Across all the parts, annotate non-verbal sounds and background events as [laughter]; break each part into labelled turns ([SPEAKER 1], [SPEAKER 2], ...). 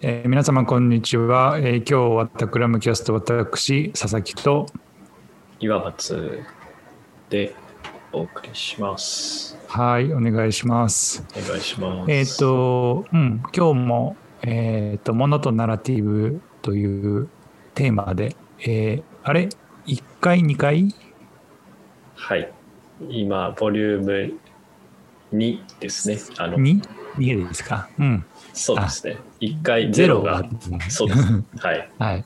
[SPEAKER 1] えー皆様こんにちは、えー今日終わったクラムキャスト私佐々木と
[SPEAKER 2] 岩松でお送りします。
[SPEAKER 1] はいお願いします
[SPEAKER 2] お願いします。
[SPEAKER 1] えっ、とうん今日もえっ、とものとナラティブというテーマで、えーあれ？1回2回？
[SPEAKER 2] はい。今、ボリューム2ですね。あの、
[SPEAKER 1] 2? 2ですか？うん
[SPEAKER 2] そうですね。1回
[SPEAKER 1] ゼ
[SPEAKER 2] ゼロがそうです。はい。[laughs]
[SPEAKER 1] はい。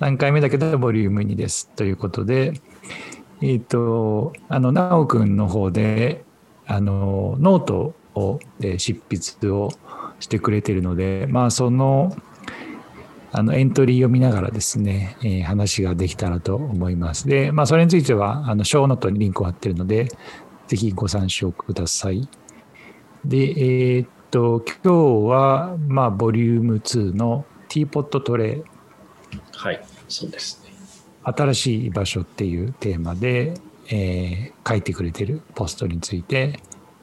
[SPEAKER 1] 3回目だけど、ボリューム2です。ということで、えっ、と、あの、なおくんの方で、あの、ノートを、で執筆をしてくれているので、まあ、その、あの、エントリーを見ながらですね、えー話ができたらと思います。で、まあ、それについては、あの、ショーノートにリンクを貼ってるので、ぜひご参照ください。で、えーっと、今日は、まあ、ボリューム2のティーポットトレイ、
[SPEAKER 2] はい。そうですね。
[SPEAKER 1] 新しい場所っていうテーマで、えー書いてくれてるポストについて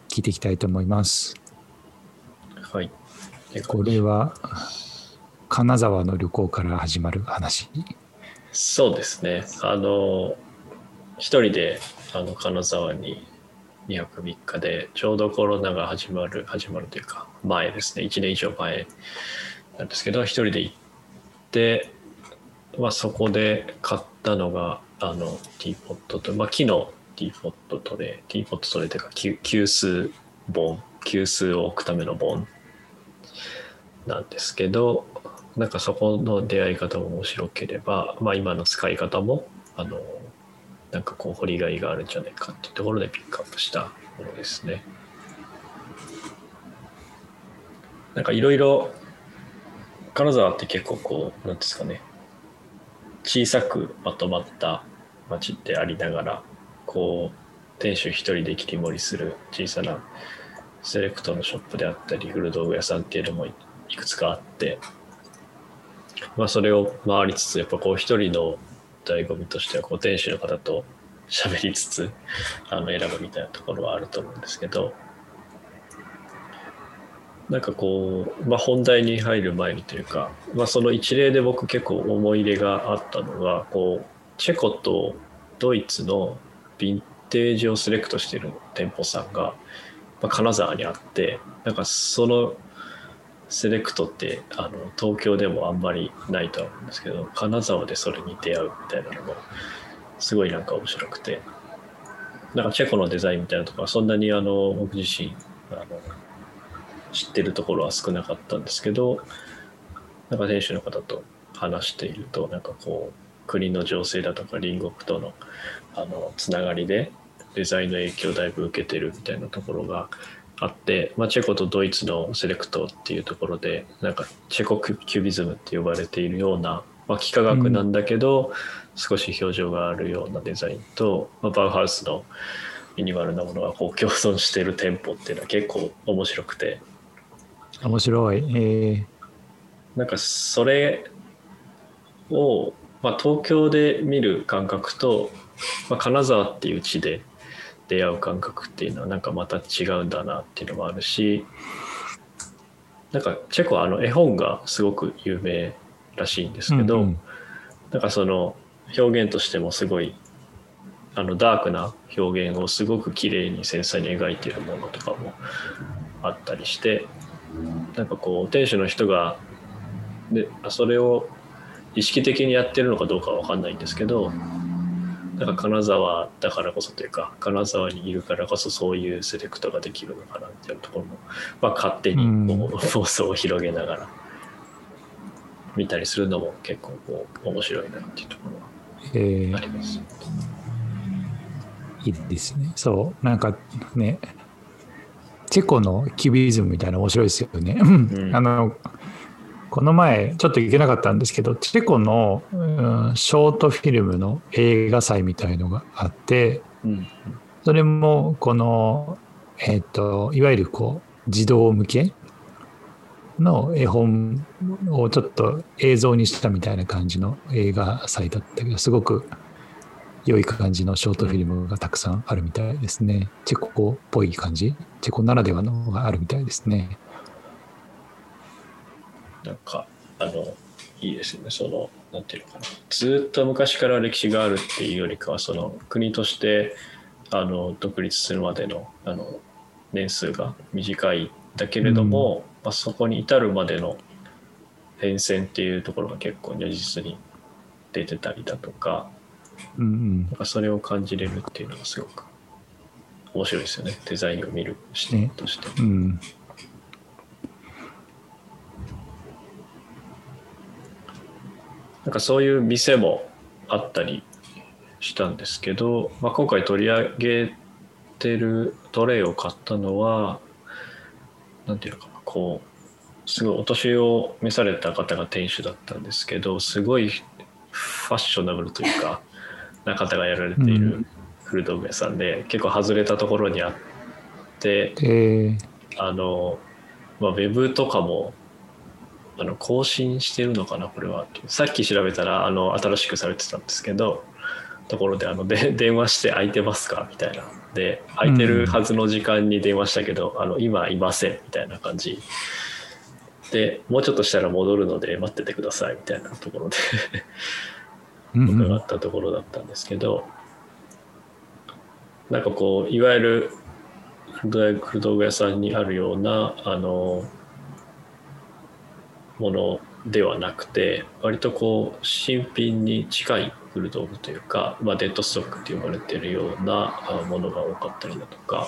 [SPEAKER 1] 聞いていきたいと思います。
[SPEAKER 2] はい。で
[SPEAKER 1] これは、金沢の旅行から始まる話？
[SPEAKER 2] そうですね。あの、一人で、あの、金沢に2泊3日で、ちょうどコロナが始まる、始まるというか、前ですね。1年以上前なんですけど、一人で行って、まあ、そこで買ったのが、あの、ティーポットと、まあ、木のティーポットとで、ティーポットとでというか、急急須本、急須を置くための本なんですけど、なんかそこの出会い方も面白ければ、まあ、今の使い方もあのなんかこう掘りがいがあるんじゃないかっていうところでピックアップしたものですね。なんかいろいろ金沢って結構こうなんですかね小さくまとまった町ってありながらこう店主一人で切り盛りする小さなセレクトのショップであったり古道具屋さんっていうのもいくつかあってまあ、それを回りつつやっぱこう一人の醍醐味としてはこう店主の方と喋りつつ [laughs] あの選ぶみたいなところはあると思うんですけど。なんかこう、まあ、本題に入る前にというか、まあ、その一例で僕結構思い入れがあったのがこうチェコとドイツのヴィンテージをセレクトしている店舗さんが、まあ、金沢にあってなんかそのセレクトってあの東京でもあんまりないとは思うんですけど金沢でそれに出会うみたいなのもすごいなんか面白くて。なんかチェコのデザインみたいなとこはそんなにあの僕自身あの知ってるところは少なかったんですけどなんか店主の方と話しているとなんかこう国の情勢だとか隣国とのあのつながりでデザインの影響をだいぶ受けてるみたいなところがあって、まあ、チェコとドイツのセレクトっていうところでなんかチェコキュビズムって呼ばれているような、まあ、幾何学なんだけど、少し表情があるようなデザインと、まあ、バウハウスのミニマルなものがこう共存している店舗っていうのは結構面白くて
[SPEAKER 1] 面白い。え
[SPEAKER 2] なんかそれを、まあ、東京で見る感覚と、まあ、金沢っていう地で出会う感覚っていうのはなんかまた違うんだなっていうのもあるしなんかチェコはあの絵本がすごく有名らしいんです
[SPEAKER 1] ー
[SPEAKER 2] けど、
[SPEAKER 1] うんうん。
[SPEAKER 2] なんかその表現としてもすごいあのダークな表現をすごく綺麗に繊細に描いているものとかもあったりしてなんかこう店主の人がでそれを意識的にやってるのかどうかは分かんないんですけどなんか金沢だからこそというか金沢にいるからこそそういうセレクトができるのかなっていうところも、まあ、勝手にこう妄想を広げながら見たりするのも結構こう面白いなっていうところは
[SPEAKER 1] えー
[SPEAKER 2] あります。
[SPEAKER 1] いいですね。そう、なんかね、チェコのキュビズムみたいなの面白いですよね。
[SPEAKER 2] ん
[SPEAKER 1] あのこの前、ちょっと行けなかったんですけど、チェコの、うんショートフィルムの映画祭みたいのがあって、
[SPEAKER 2] うん
[SPEAKER 1] それもこの、えっ、と、いわゆるこう、児童向けの絵本をちょっと映像にしたみたいな感じの映画祭だったけど、すごく良い感じのショートフィルムがたくさんあるみたいですね。チェコっぽい感じチェコならではのがあるみたいですね。
[SPEAKER 2] なんかあのいいですよね。そのなんていうのかな。ずっと昔から歴史があるっていうよりかはその国としてあの独立するまでのあの年数が短いだけれども、まあ、そこに至るまでの変遷っていうところが結構如実に出てたりだとか
[SPEAKER 1] うんうん。
[SPEAKER 2] なんかそれを感じれるっていうのがすごく面白いですよね。デザインを見る視点として。
[SPEAKER 1] うん
[SPEAKER 2] なんかそういう店もあったりしたんですけど、まあ、今回取り上げてるトレイを買ったのはなんていうのかなこうすごいお年を召された方が店主だったんですけどすごいファッショナブルというか [laughs] な方がやられていうる
[SPEAKER 1] ん。
[SPEAKER 2] 古道具屋さんで、結構外れたところにあって
[SPEAKER 1] えー。
[SPEAKER 2] あの、まあ、ウェブとかも、あの、更新してるのかな、これは。さっき調べたら、あの、新しくされてたんですけど、ところで、あの、で、[laughs] 電話して空いてますか？みたいな。で、空いてるはずの時間に電話したけど、あの、今いません、みたいな感じ。で、もうちょっとしたら戻るので待っててください、みたいなところで
[SPEAKER 1] うんうん [laughs]
[SPEAKER 2] 伺ったところだったんですけど、なんかこういわゆる古道具屋さんにあるようなあのものではなくて割とこう新品に近い古道具というか、まあ、デッドストックって呼ばれているようなものが多かったりだとか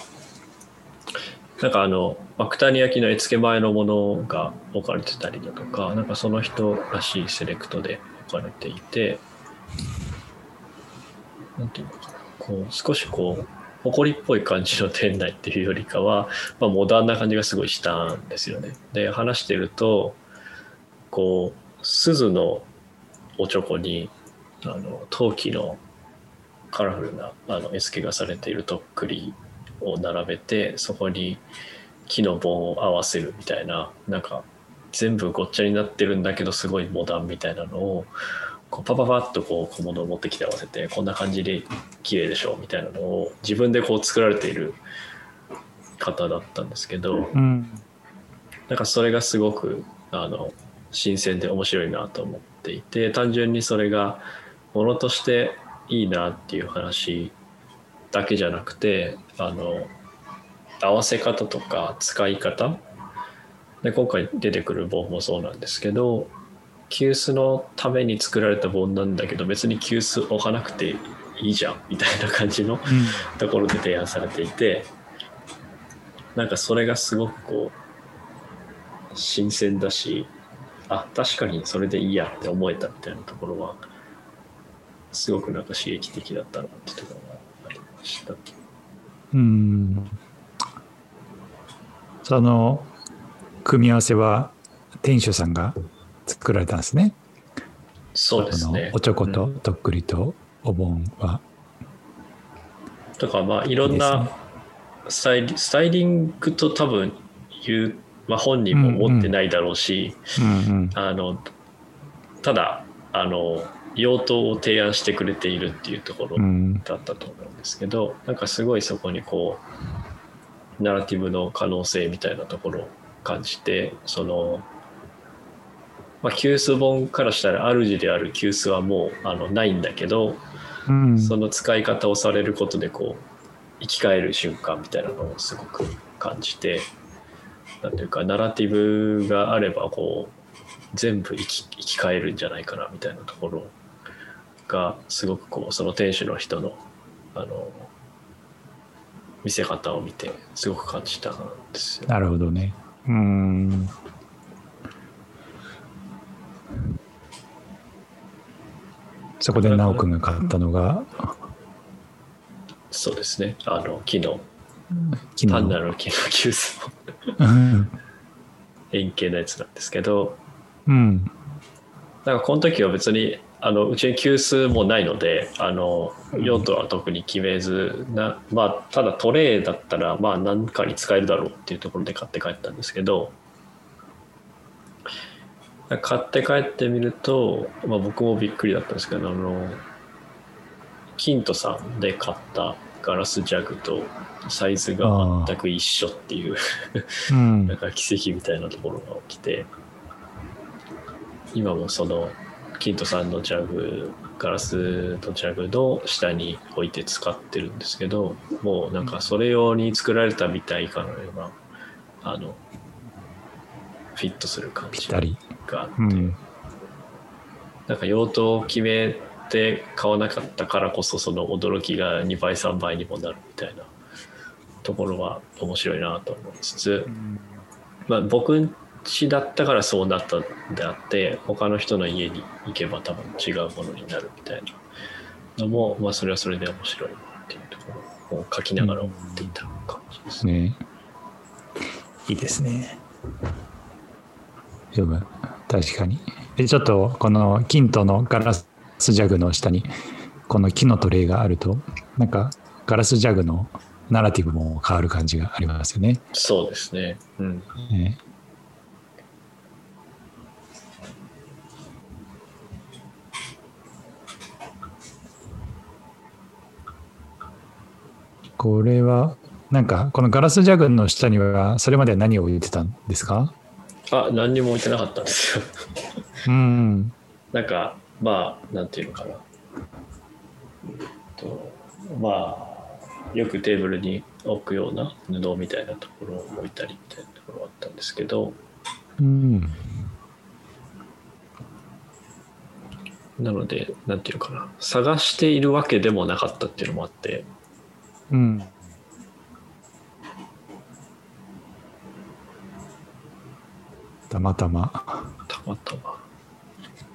[SPEAKER 2] なんかあの芥谷焼の絵付け前のものが置かれてたりだとかなんかその人らしいセレクトで置かれていてなんていうのかなこう少しこう埃っぽい感じの店内っていうよりかは、まあ、モダンな感じがすごいしたんですよね。で話してるとこう鈴のおちょこにあの陶器のカラフルなあの絵付けがされているとっくりを並べてそこに木の棒を合わせるみたいななんか全部ごっちゃになってるんだけどすごいモダンみたいなのをこうパパパッとこう小物を持ってきて合わせてこんな感じで綺麗でしょみたいなのを自分でこう作られている方だったんですけど
[SPEAKER 1] うん。
[SPEAKER 2] なんかそれがすごくあの新鮮で面白いなと思っていて単純にそれがものとしていいなっていう話だけじゃなくてあの合わせ方とか使い方で今回出てくる棒もそうなんですけど急須のために作られた盆なんだけど別に急須置かなくていいじゃんみたいな感じのところで提案されていてなんかそれがすごくこう新鮮だしあ確かにそれでいいやって思えたみたいなところはすごくなんか刺激的だったなってところがありました。
[SPEAKER 1] うんその組み合わせは店主さんが作られたんですね。
[SPEAKER 2] そうですね。
[SPEAKER 1] おちょこ
[SPEAKER 2] うん
[SPEAKER 1] ととっくりとお盆は。
[SPEAKER 2] とかまあいろんなスタイリスタイリングと多分言う、まあ、本人も持ってないだろうし、
[SPEAKER 1] うんうん。
[SPEAKER 2] あのただあの用途を提案してくれているっていうところ
[SPEAKER 1] うん。
[SPEAKER 2] だったと思うんですけど、なんかすごいそこにこうナラティブの可能性みたいなところを感じてその、まあ、急須本からしたら主である急須はもうあのないんだけど、
[SPEAKER 1] うん。
[SPEAKER 2] その使い方をされることでこう生き返る瞬間みたいなのをすごく感じてなんていうかナラティブがあればこう全部生き生き返るんじゃないかなみたいなところがすごくこうその店主の人のあの見せ方を見てすごく感じたんですよ。
[SPEAKER 1] なるほどね。うん。そこで直くんが買ったのが、
[SPEAKER 2] そうですねあの木の
[SPEAKER 1] 昨日
[SPEAKER 2] 単なる木の急須の
[SPEAKER 1] うん。
[SPEAKER 2] 円形のやつなんですけど
[SPEAKER 1] うん。
[SPEAKER 2] なんかこの時は別にあのうちに急須もないのであの用途は特に決めずな、まあ、ただトレイだったらまあ何かに使えるだろうっていうところで買って帰ったんですけど買って帰ってみると、まあ、僕もびっくりだったんですけどあのキントさんで買ったガラスジャグとサイズが全く一緒っていう。
[SPEAKER 1] うん。
[SPEAKER 2] なんか奇跡みたいなところが起きて。今もそのキントさんのジャグガラスのジャグの下に置いて使ってるんですけどもうなんかそれ用に作られたみたいかのようなあのフィットする感じがあって、うん、なんか用途を決めて買わなかったからこそその驚きが2倍3倍にもなるみたいなところは面白いなと思いつつ、うん、まあ僕ちだったからそうなったんであって他の人の家に行けば多分違うものになるみたいなのも、まあ、それはそれで面白いなっていうところを書きながら思っていた感じですね。ね
[SPEAKER 1] いいですね。読む確かに。でちょっとこの金とのガラスジャグの下にこの木のトレイがあるとなんかガラスジャグのナラティブも変わる感じがありますよね。
[SPEAKER 2] そうですね。うん。ね
[SPEAKER 1] これは、なんか、このガラスジャグの下には、それまでは何を置いてたんですか？
[SPEAKER 2] あ、何にも置いてなかったんですよ。うん。なんか、まあ、なんていうのかな。とまあ、よくテーブルに置くような布みたいなところを置いたりみたいなところはあったんですけど、うん。なので、なんていうかな、探しているわけでもなかったっていうのもあって、うん。
[SPEAKER 1] たまたま。
[SPEAKER 2] たまたま。そうですね。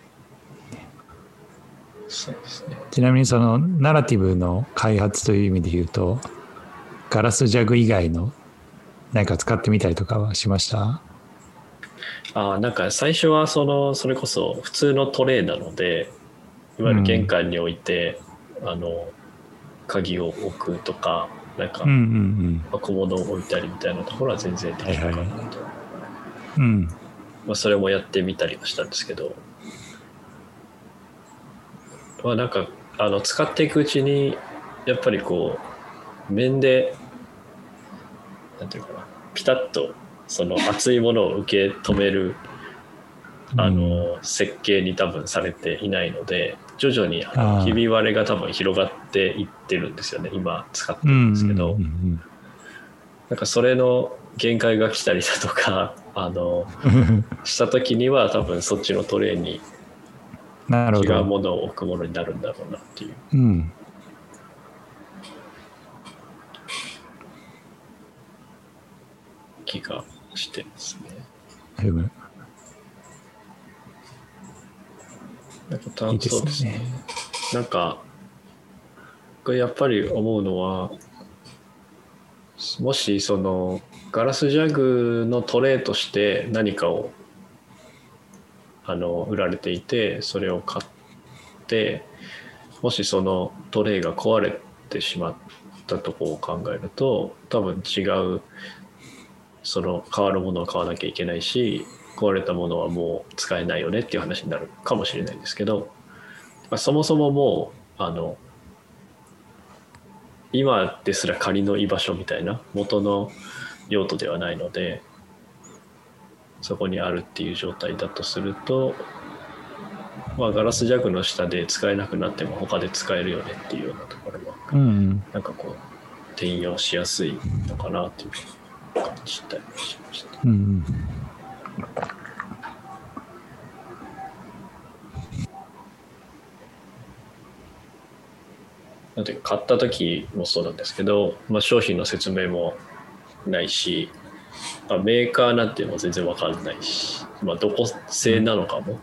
[SPEAKER 1] ちなみにそのナラティブの開発という意味で言うと、ガラスジャグ以外の何か使ってみたりとかはしました？
[SPEAKER 2] あなんか最初はそのそれこそ普通のトレーなのでいわゆる玄関に置いて、うん、あの鍵を置くとかなんか小物を置いたりみたいなところは全然できるかなと、はいはい、うん。まあ、それもやってみたりはしたんですけどまあなんかあの使っていくうちにやっぱりこう面でなんていうかなピタッとその熱いものを受け止めるあの設計に多分されていないので徐々にあのひび割れが多分広がっていってるんですよね今使ってるんですけど、なんかそれの限界が来たりだとかあの [laughs] した時には多分そっちのトレーに違うものを置くものになるんだろうなっていう。うん、気がしてますね。なんかいいそうですね。なんか、これやっぱり思うのは、もしそのガラスジャグのトレーとして何かをあの売られていてそれを買ってもしそのトレーが壊れてしまったとこを考えると多分違うその変わるものを買わなきゃいけないし壊れたものはもう使えないよねっていう話になるかもしれないんですけど、まあ、そもそももうあの今ですら仮の居場所みたいな元の用途ではないのでそこにあるっていう状態だとすると、まあ、ガラスジャグの下で使えなくなっても他で使えるよねっていうようなところは、うん、なんかこう転用しやすいのかなっていう感じたりしました。うんなんていうか買った時もそうなんですけど、まあ、商品の説明もないし、まあ、メーカーなんていうのも全然わからないし、まあ、どこ製なのかも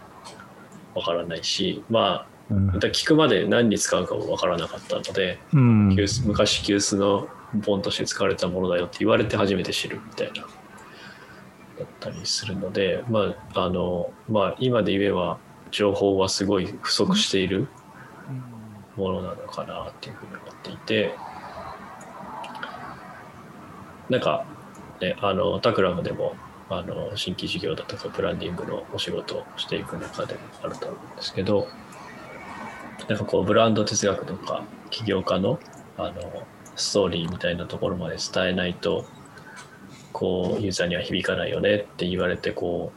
[SPEAKER 2] わからないし、まあ聞くまで何に使うかもわからなかったので、うん、昔急須のボンとして使われたものだよって言われて初めて知るみたいなだったりするので、まああのまあ、今で言えば情報はすごい不足しているものなのかなっていうふうに思っていてなんか、ね、あのタクラムでもあの新規事業だとかブランディングのお仕事をしていく中であると思うんですけどなんかこうブランド哲学とか起業家のあのストーリーみたいなところまで伝えないとこうユーザーには響かないよねって言われてこ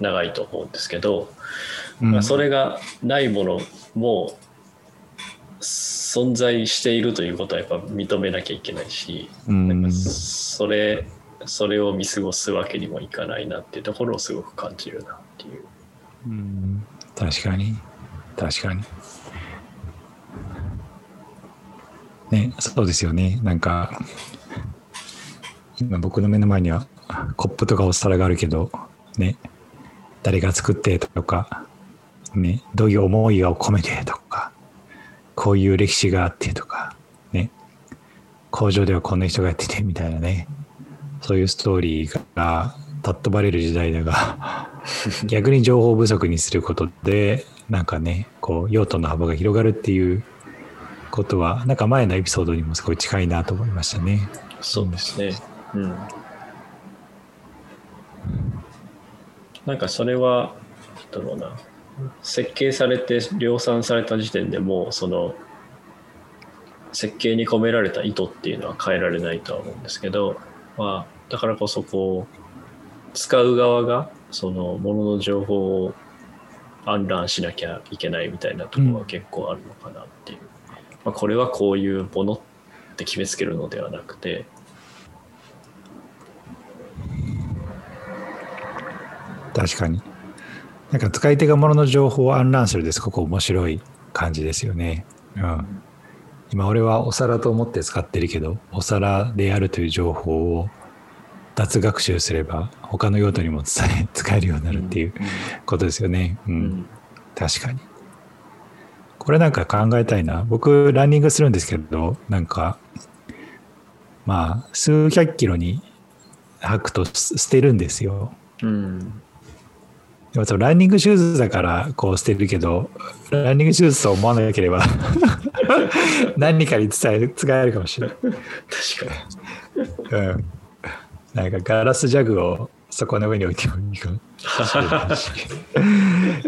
[SPEAKER 2] う長いと思うんですけど、
[SPEAKER 1] うん。
[SPEAKER 2] まあそれがないものも存在しているということはやっぱ認めなきゃいけないし、
[SPEAKER 1] うん。
[SPEAKER 2] なんかそれそれを見過ごすわけにもいかないなっていうところをすごく感じるなっていう。
[SPEAKER 1] うん。確かに。確かに。ねそうですよね。なんか今僕の目の前にはコップとかお皿があるけどね誰が作ってとかねどういう思いを込めてとかこういう歴史があってとかね工場ではこんな人がやっててみたいなねそういうストーリーが尊ばれる時代だが [laughs] 逆に情報不足にすることでなんかねこう用途の幅が広がるっていうことはなんか前のエピソードにもすごい近いなと思いましたね。
[SPEAKER 2] そうですね。うん。なんかそれは、なんだろうな、設計されて量産された時点でもうその設計に込められた意図っていうのは変えられないとは思うんですけど、まあ、だからこそこう使う側がそのものの情報を暗覧しなきゃいけないみたいなところは結構あるのかなっていう、まあ、これはこういうものって決めつけるのではなくて
[SPEAKER 1] 確かに。なんか使い手がものの情報を暗覧するですごく面白い感じですよね。うん。今俺はお皿と思って使ってるけど、お皿であるという情報を脱学習すれば他の用途にも伝え [laughs] 使えるようになるっていうことですよね。うん。
[SPEAKER 2] うん
[SPEAKER 1] 確かに。これなんか考えたいな。僕、ランニングするんですけど、なんか、まあ、数百キロに履くとす捨てるんですよ。
[SPEAKER 2] うん
[SPEAKER 1] でもそのランニングシューズだからこう捨てるけど、ランニングシューズと思わなければ [laughs] 何かに伝える使えるかもしれない。
[SPEAKER 2] 確かに
[SPEAKER 1] うん。なんかガラスジャグをそこの上に置いてもいいかもしれないし、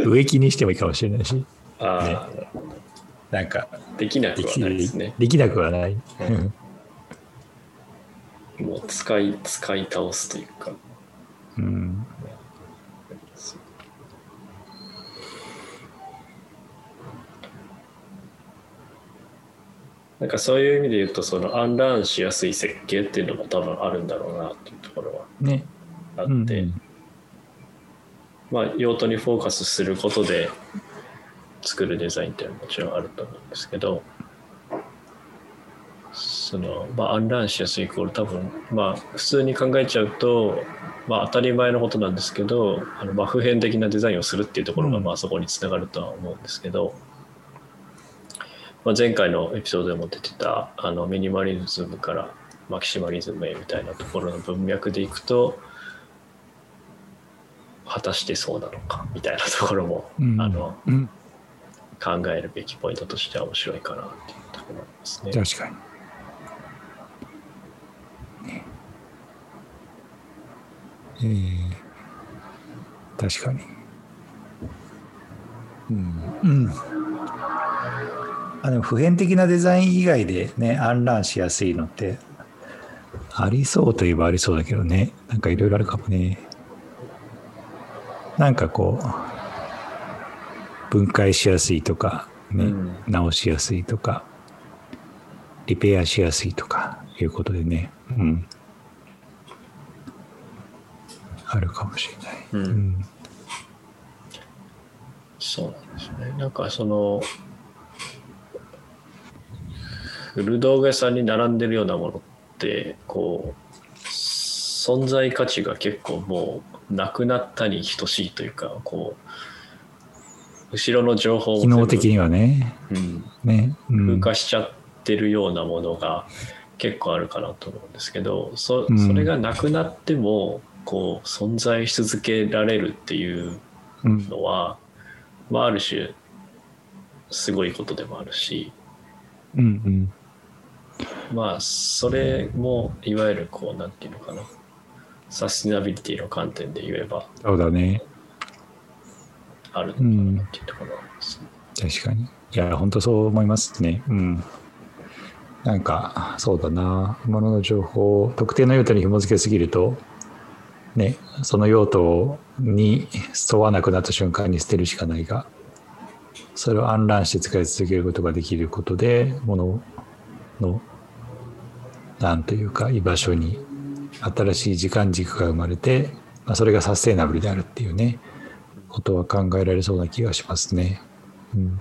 [SPEAKER 1] 植木にしてもいいかもしれないし、
[SPEAKER 2] ああ、
[SPEAKER 1] なんか
[SPEAKER 2] できなくは
[SPEAKER 1] でき
[SPEAKER 2] ないですね
[SPEAKER 1] できなくはない。
[SPEAKER 2] うんもう使い使い倒すというか
[SPEAKER 1] うん。
[SPEAKER 2] なんかそういう意味で言うとそのアンランしやすい設計っていうのも多分あるんだろうなっていうところは
[SPEAKER 1] ね。
[SPEAKER 2] あって、
[SPEAKER 1] うん
[SPEAKER 2] まあ用途にフォーカスすることで作るデザインっていうのはもちろんあると思うんですけどそのまあアンランしやすいイコール多分まあ普通に考えちゃうとまあ当たり前のことなんですけどあのまあ普遍的なデザインをするっていうところが
[SPEAKER 1] うん
[SPEAKER 2] まあそこにつながるとは思うんですけど、まあ、前回のエピソードでも出てたあのミニマリズムからマキシマリズムへみたいなところの文脈でいくと果たしてそうなのかみたいなところも、
[SPEAKER 1] うん
[SPEAKER 2] あの
[SPEAKER 1] うん、
[SPEAKER 2] 考えるべきポイントとしては面白いかなっていうところですね。
[SPEAKER 1] 確かに。えー確かに。うん。うん。あでも普遍的なデザイン以外でね、暗覧しやすいのって、ありそうといえばありそうだけどね、なんかいろいろあるかもね。なんかこう、分解しやすいとか、ね、
[SPEAKER 2] うん
[SPEAKER 1] 直しやすいとか、リペアしやすいとかいうことでね、うん。あるかもしれない。
[SPEAKER 2] うん
[SPEAKER 1] うん
[SPEAKER 2] そうなんですね。なんかその古道具屋さんに並んでるようなものってこう存在価値が結構もうなくなったに等しいというかこう後ろの情報を
[SPEAKER 1] 機能的にはね、
[SPEAKER 2] うん、
[SPEAKER 1] ね、うん。
[SPEAKER 2] 風化しちゃってるようなものが結構あるかなと思うんですけどそ
[SPEAKER 1] うん。
[SPEAKER 2] それがなくなってもこう存在し続けられるっていう
[SPEAKER 1] うん。
[SPEAKER 2] のは、まあ、ある種すごいことでもあるし
[SPEAKER 1] うんうん
[SPEAKER 2] まあそれもいわゆるこうなんていうのかなサスティナビリティの観点で言えば
[SPEAKER 1] そうだね。
[SPEAKER 2] あるのかなっていうところですね。
[SPEAKER 1] 確かに。いや、本当そう思いますね。うん。なんか、そうだな。ものの情報を特定の用途に紐付けすぎると、ね、その用途に沿わなくなった瞬間に捨てるしかないが、それをアンランして使い続けることができることで、ものの、なんというか、居場所に新しい時間軸が生まれて、まあ、それがサステナブルであるっていうね、ことは考えられそうな気がしますね。うん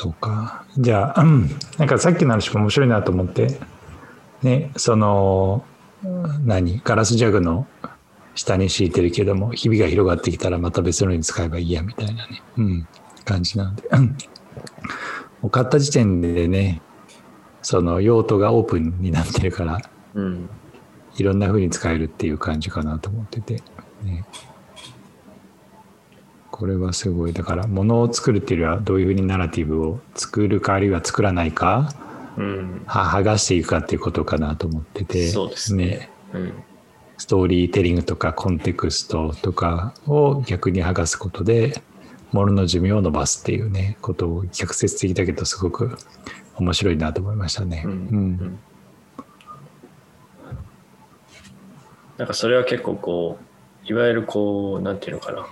[SPEAKER 1] そうか。じゃあ、うん、なんかさっきの話も面白いなと思って、ね、その、何、ガラスジャグの下に敷いてるけども、ひびが広がってきたらまた別のに使えばいいやみたいなね、うん、感じなんで。もう買った時点でね、その用途がオープンになってるから、うん、いろんな風に使えるっていう感じかなと思ってて、ね。これはすごい。だからものを作るっていうよりはどういうふうにナラティブを作るかあるいは作らないか、うん、剥がしていくかっていうことかなと思ってて。
[SPEAKER 2] そうですね、ね、うん、
[SPEAKER 1] ストーリーテリングとかコンテクストとかを逆に剥がすことでものの寿命を伸ばすっていうねことを逆説的だけどすごく面白いなと思いましたね。うん、うん、
[SPEAKER 2] なんかそれは結構こういわゆるこうなんていうのかな。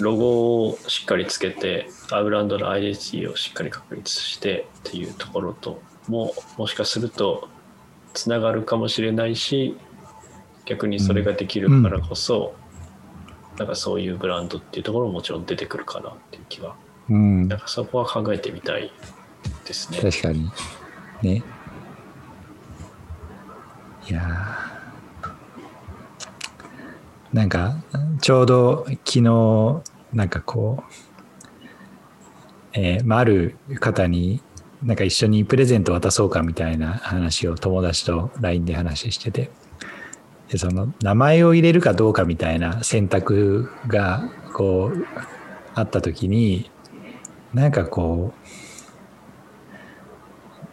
[SPEAKER 2] ロゴをしっかりつけてアウランドのアイデンティティをしっかり確立してっていうところとももしかするとつながるかもしれないし逆にそれができるからこそ、うん、なんかそういうブランドっていうところももちろん出てくるかなっていう気は、うん、なんかそこは考えてみたいですね。
[SPEAKER 1] 確かに。ね。いやなんかちょうど昨日なんかこう、えーまあ、ある方になんか一緒にプレゼント渡そうかみたいな話を友達と LINE で話してて。でその名前を入れるかどうかみたいな選択がこうあった時になんかこ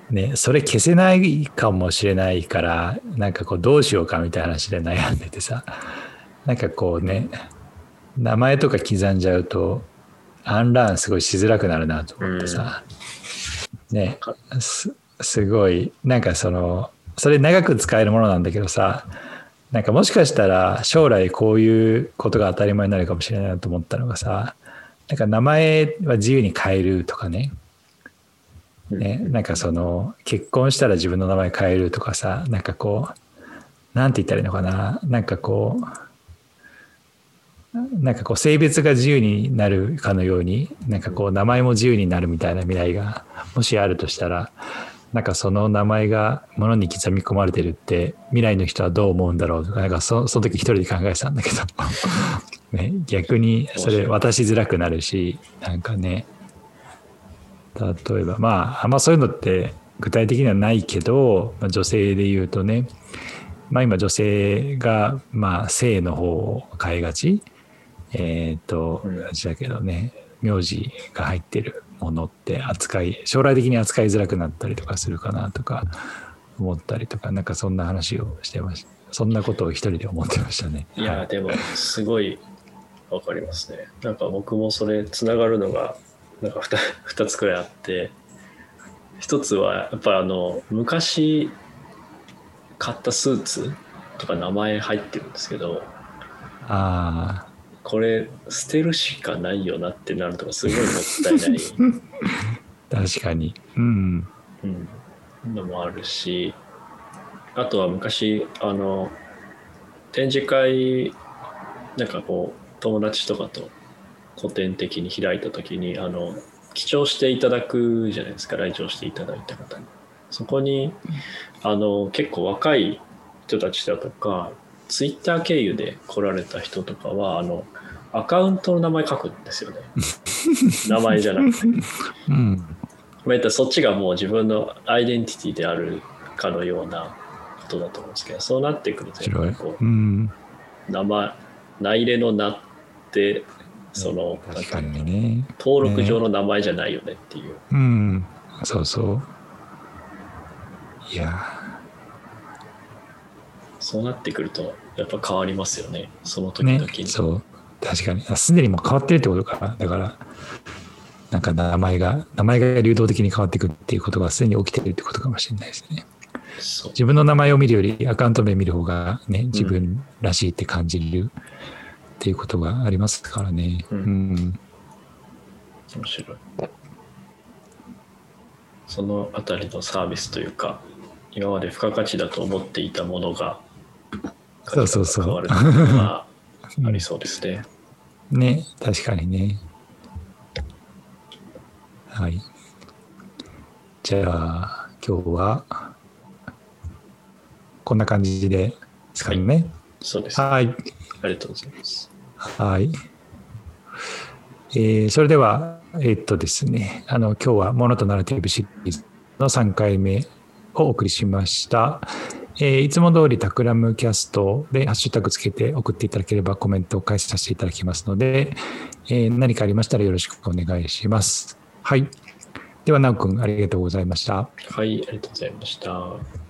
[SPEAKER 1] うねそれ消せないかもしれないからなんかこうどうしようかみたいな話で悩んでてさ。なんかこうね名前とか刻んじゃうとアンラーンすごいしづらくなるなと思ってさ、うん、ねすすごいなんかそのそれ長く使えるものなんだけどさなんかもしかしたら将来こういうことが当たり前になるかもしれないなと思ったのがさなんか名前は自由に変えるとかね。ね、なんかその結婚したら自分の名前変えるとかさなんかこうなんて言ったらいいのかななんかこうなんかこう性別が自由になるかのようになんかこう名前も自由になるみたいな未来がもしあるとしたらなんかその名前がものに刻み込まれてるって未来の人はどう思うんだろうとかなんかそその時一人で考えてたんだけど。[laughs] ね、逆にそれ渡しづらくなるしなんかね。例えばまああんまそういうのって具体的にはないけど、まあ、女性で言うとね。まあ今女性がまあ性の方を変えがちえっ、ー、と、だけどね、名字が入ってるものって扱い、将来的に扱いづらくなったりとかするかなとか思ったりとか、なんかそんな話をしてました。そんなことを一人で思ってましたね。
[SPEAKER 2] いや、でもすごいわかりますね。なんか僕もそれつながるのが、なんか 2, 2つくらいあって、一つはやっぱあの昔買ったスーツとか名前入ってるんですけど
[SPEAKER 1] ああ
[SPEAKER 2] これ捨てるしかないよなってなるとかすごいもったいない。[laughs]
[SPEAKER 1] 確かに。うん、
[SPEAKER 2] うん、のもあるし。あとは昔あの展示会なんかこう友達とかと古典的に開いた時にあの記帳していただくじゃないですか。来場していただいた方に。そこにあの結構若い人たちだとかツイッター経由で来られた人とかはあのアカウントの名前書くんですよね。[laughs] 名前じゃなくて、うん、まあ、そっちがもう自分のアイデンティティであるかのようなことだと思うんですけどそうなってくるとこう、うん、名前名入れの名ってその、
[SPEAKER 1] 確かにね。
[SPEAKER 2] 登録上の名前じゃないよねっていう、ね、
[SPEAKER 1] うん。そうそう。いや
[SPEAKER 2] そうなってくるとやっぱ変わりますよねその時々に、ね、
[SPEAKER 1] そう確かに。すでにもう変わってるってことか。だから、なんか名前が、名前が流動的に変わっていくっていうことがすでに起きてるってことかもしれないですね。自分の名前を見るよりアカウント名見る方がね、自分らしいって感じるっていうことがありますからね。
[SPEAKER 2] うん
[SPEAKER 1] うん
[SPEAKER 2] 面白い。そのあたりのサービスというか、今まで付加価値だと思っていたものが、
[SPEAKER 1] そうそうそう
[SPEAKER 2] ありそうですね。
[SPEAKER 1] ね、確かにね。はい。じゃあ、今日は、こんな感じでですかね。
[SPEAKER 2] そうです。あ
[SPEAKER 1] はい。
[SPEAKER 2] りがとうございます。
[SPEAKER 1] はい。えーそれでは、えっとですね、あの、今日はモノとナラティブシリーズの3回目をお送りしました。えーいつも通りタクラムキャストでハッシュタグつけて送っていただければコメントを返させていただきますので、えー何かありましたらよろしくお願いします。はい。では、なおくん、ありがとうございました。
[SPEAKER 2] はい、ありがとうございました。